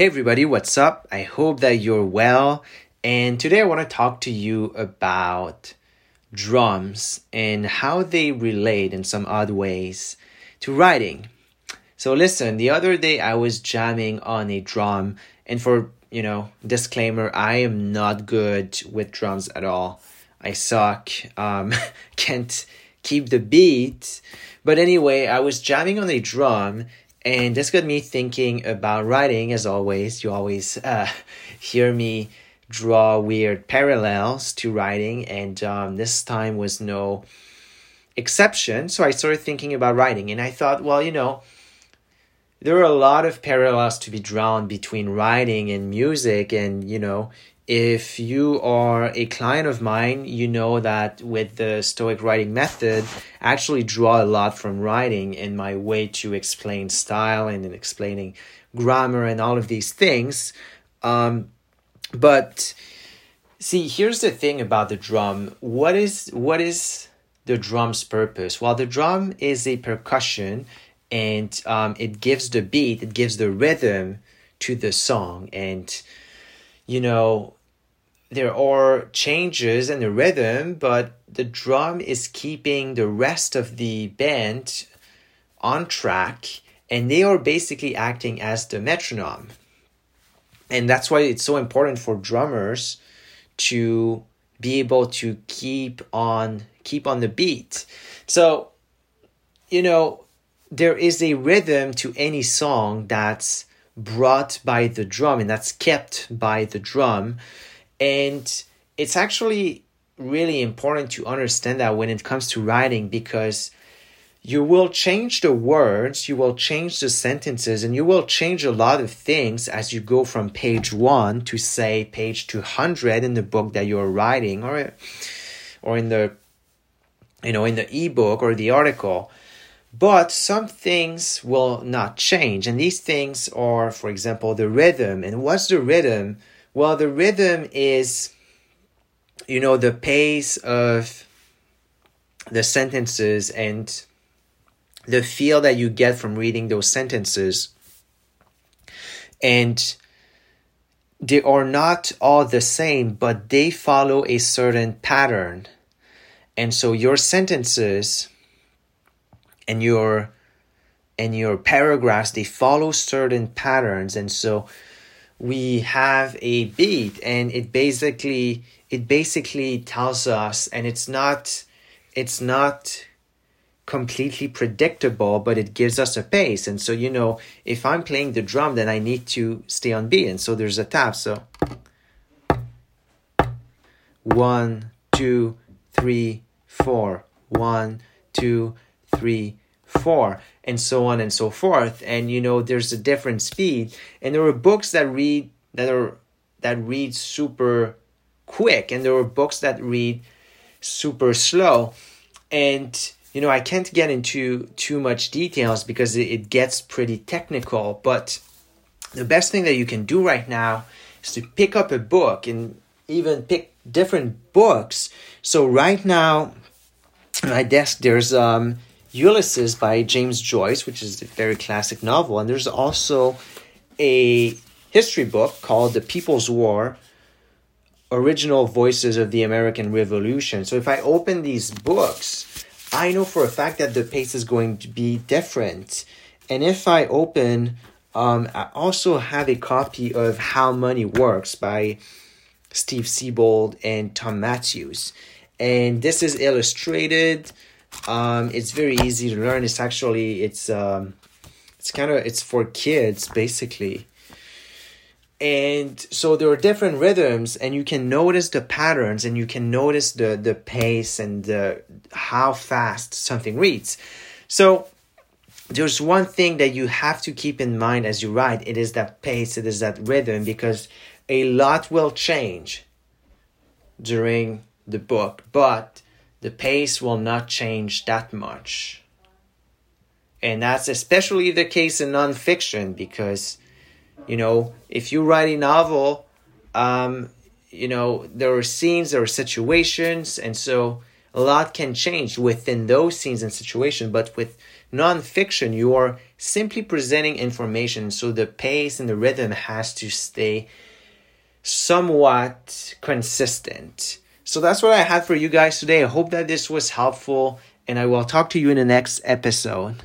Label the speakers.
Speaker 1: Hey everybody, what's up? I hope that you're well. And today I want to talk to you about drums and how they relate in some odd ways to writing. So listen, the other day I was jamming on a drum and for, you know, disclaimer, I am not good with drums at all. I suck. Um can't keep the beat. But anyway, I was jamming on a drum and this got me thinking about writing as always. You always uh, hear me draw weird parallels to writing, and um, this time was no exception. So I started thinking about writing, and I thought, well, you know, there are a lot of parallels to be drawn between writing and music, and you know, if you are a client of mine, you know that with the Stoic writing method, I actually draw a lot from writing in my way to explain style and in explaining grammar and all of these things. Um, but see, here's the thing about the drum. What is what is the drum's purpose? Well, the drum is a percussion, and um, it gives the beat, it gives the rhythm to the song, and you know there are changes in the rhythm, but the drum is keeping the rest of the band on track and they are basically acting as the metronome. And that's why it's so important for drummers to be able to keep on keep on the beat. So, you know, there is a rhythm to any song that's brought by the drum and that's kept by the drum. And it's actually really important to understand that when it comes to writing because you will change the words, you will change the sentences, and you will change a lot of things as you go from page one to say page 200 in the book that you're writing or, or in the, you know, in the ebook or the article. But some things will not change. And these things are, for example, the rhythm. And what's the rhythm? Well, the rhythm is, you know, the pace of the sentences and the feel that you get from reading those sentences. And they are not all the same, but they follow a certain pattern. And so your sentences and your and your paragraphs they follow certain patterns. And so we have a beat and it basically it basically tells us and it's not it's not completely predictable but it gives us a pace. And so you know if i'm playing the drum then i need to stay on beat. And so there's a tap so one two three four. One two three four and so on and so forth. And you know there's a different speed. And there are books that read that are that read super quick. And there are books that read super slow. And you know i can't get into too much details because it, it gets pretty technical. But the best thing that you can do right now is to pick up a book and even pick different books. So right now my desk there's um Ulysses by James Joyce, which is a very classic novel, and there's also a history book called The People's War Original Voices of the American Revolution. So if I open these books, I know for a fact that the pace is going to be different. And if I open, um, I also have a copy of How Money Works by Steve Siebold and Tom Matthews. And this is illustrated um, it's very easy to learn. It's actually it's um, it's kind of it's for kids basically. And so there are different rhythms, and you can notice the patterns, and you can notice the the pace and the how fast something reads. So there's one thing that you have to keep in mind as you write. It is that pace. It is that rhythm because a lot will change during the book, but the pace will not change that much. And that's especially the case in nonfiction because, you know, if you write a novel, um, you know, there are scenes, there are situations, and so a lot can change within those scenes and situations. But with nonfiction, you are simply presenting information, so the pace and the rhythm has to stay somewhat consistent. So that's what I had for you guys today. I hope that this was helpful, and I will talk to you in the next episode.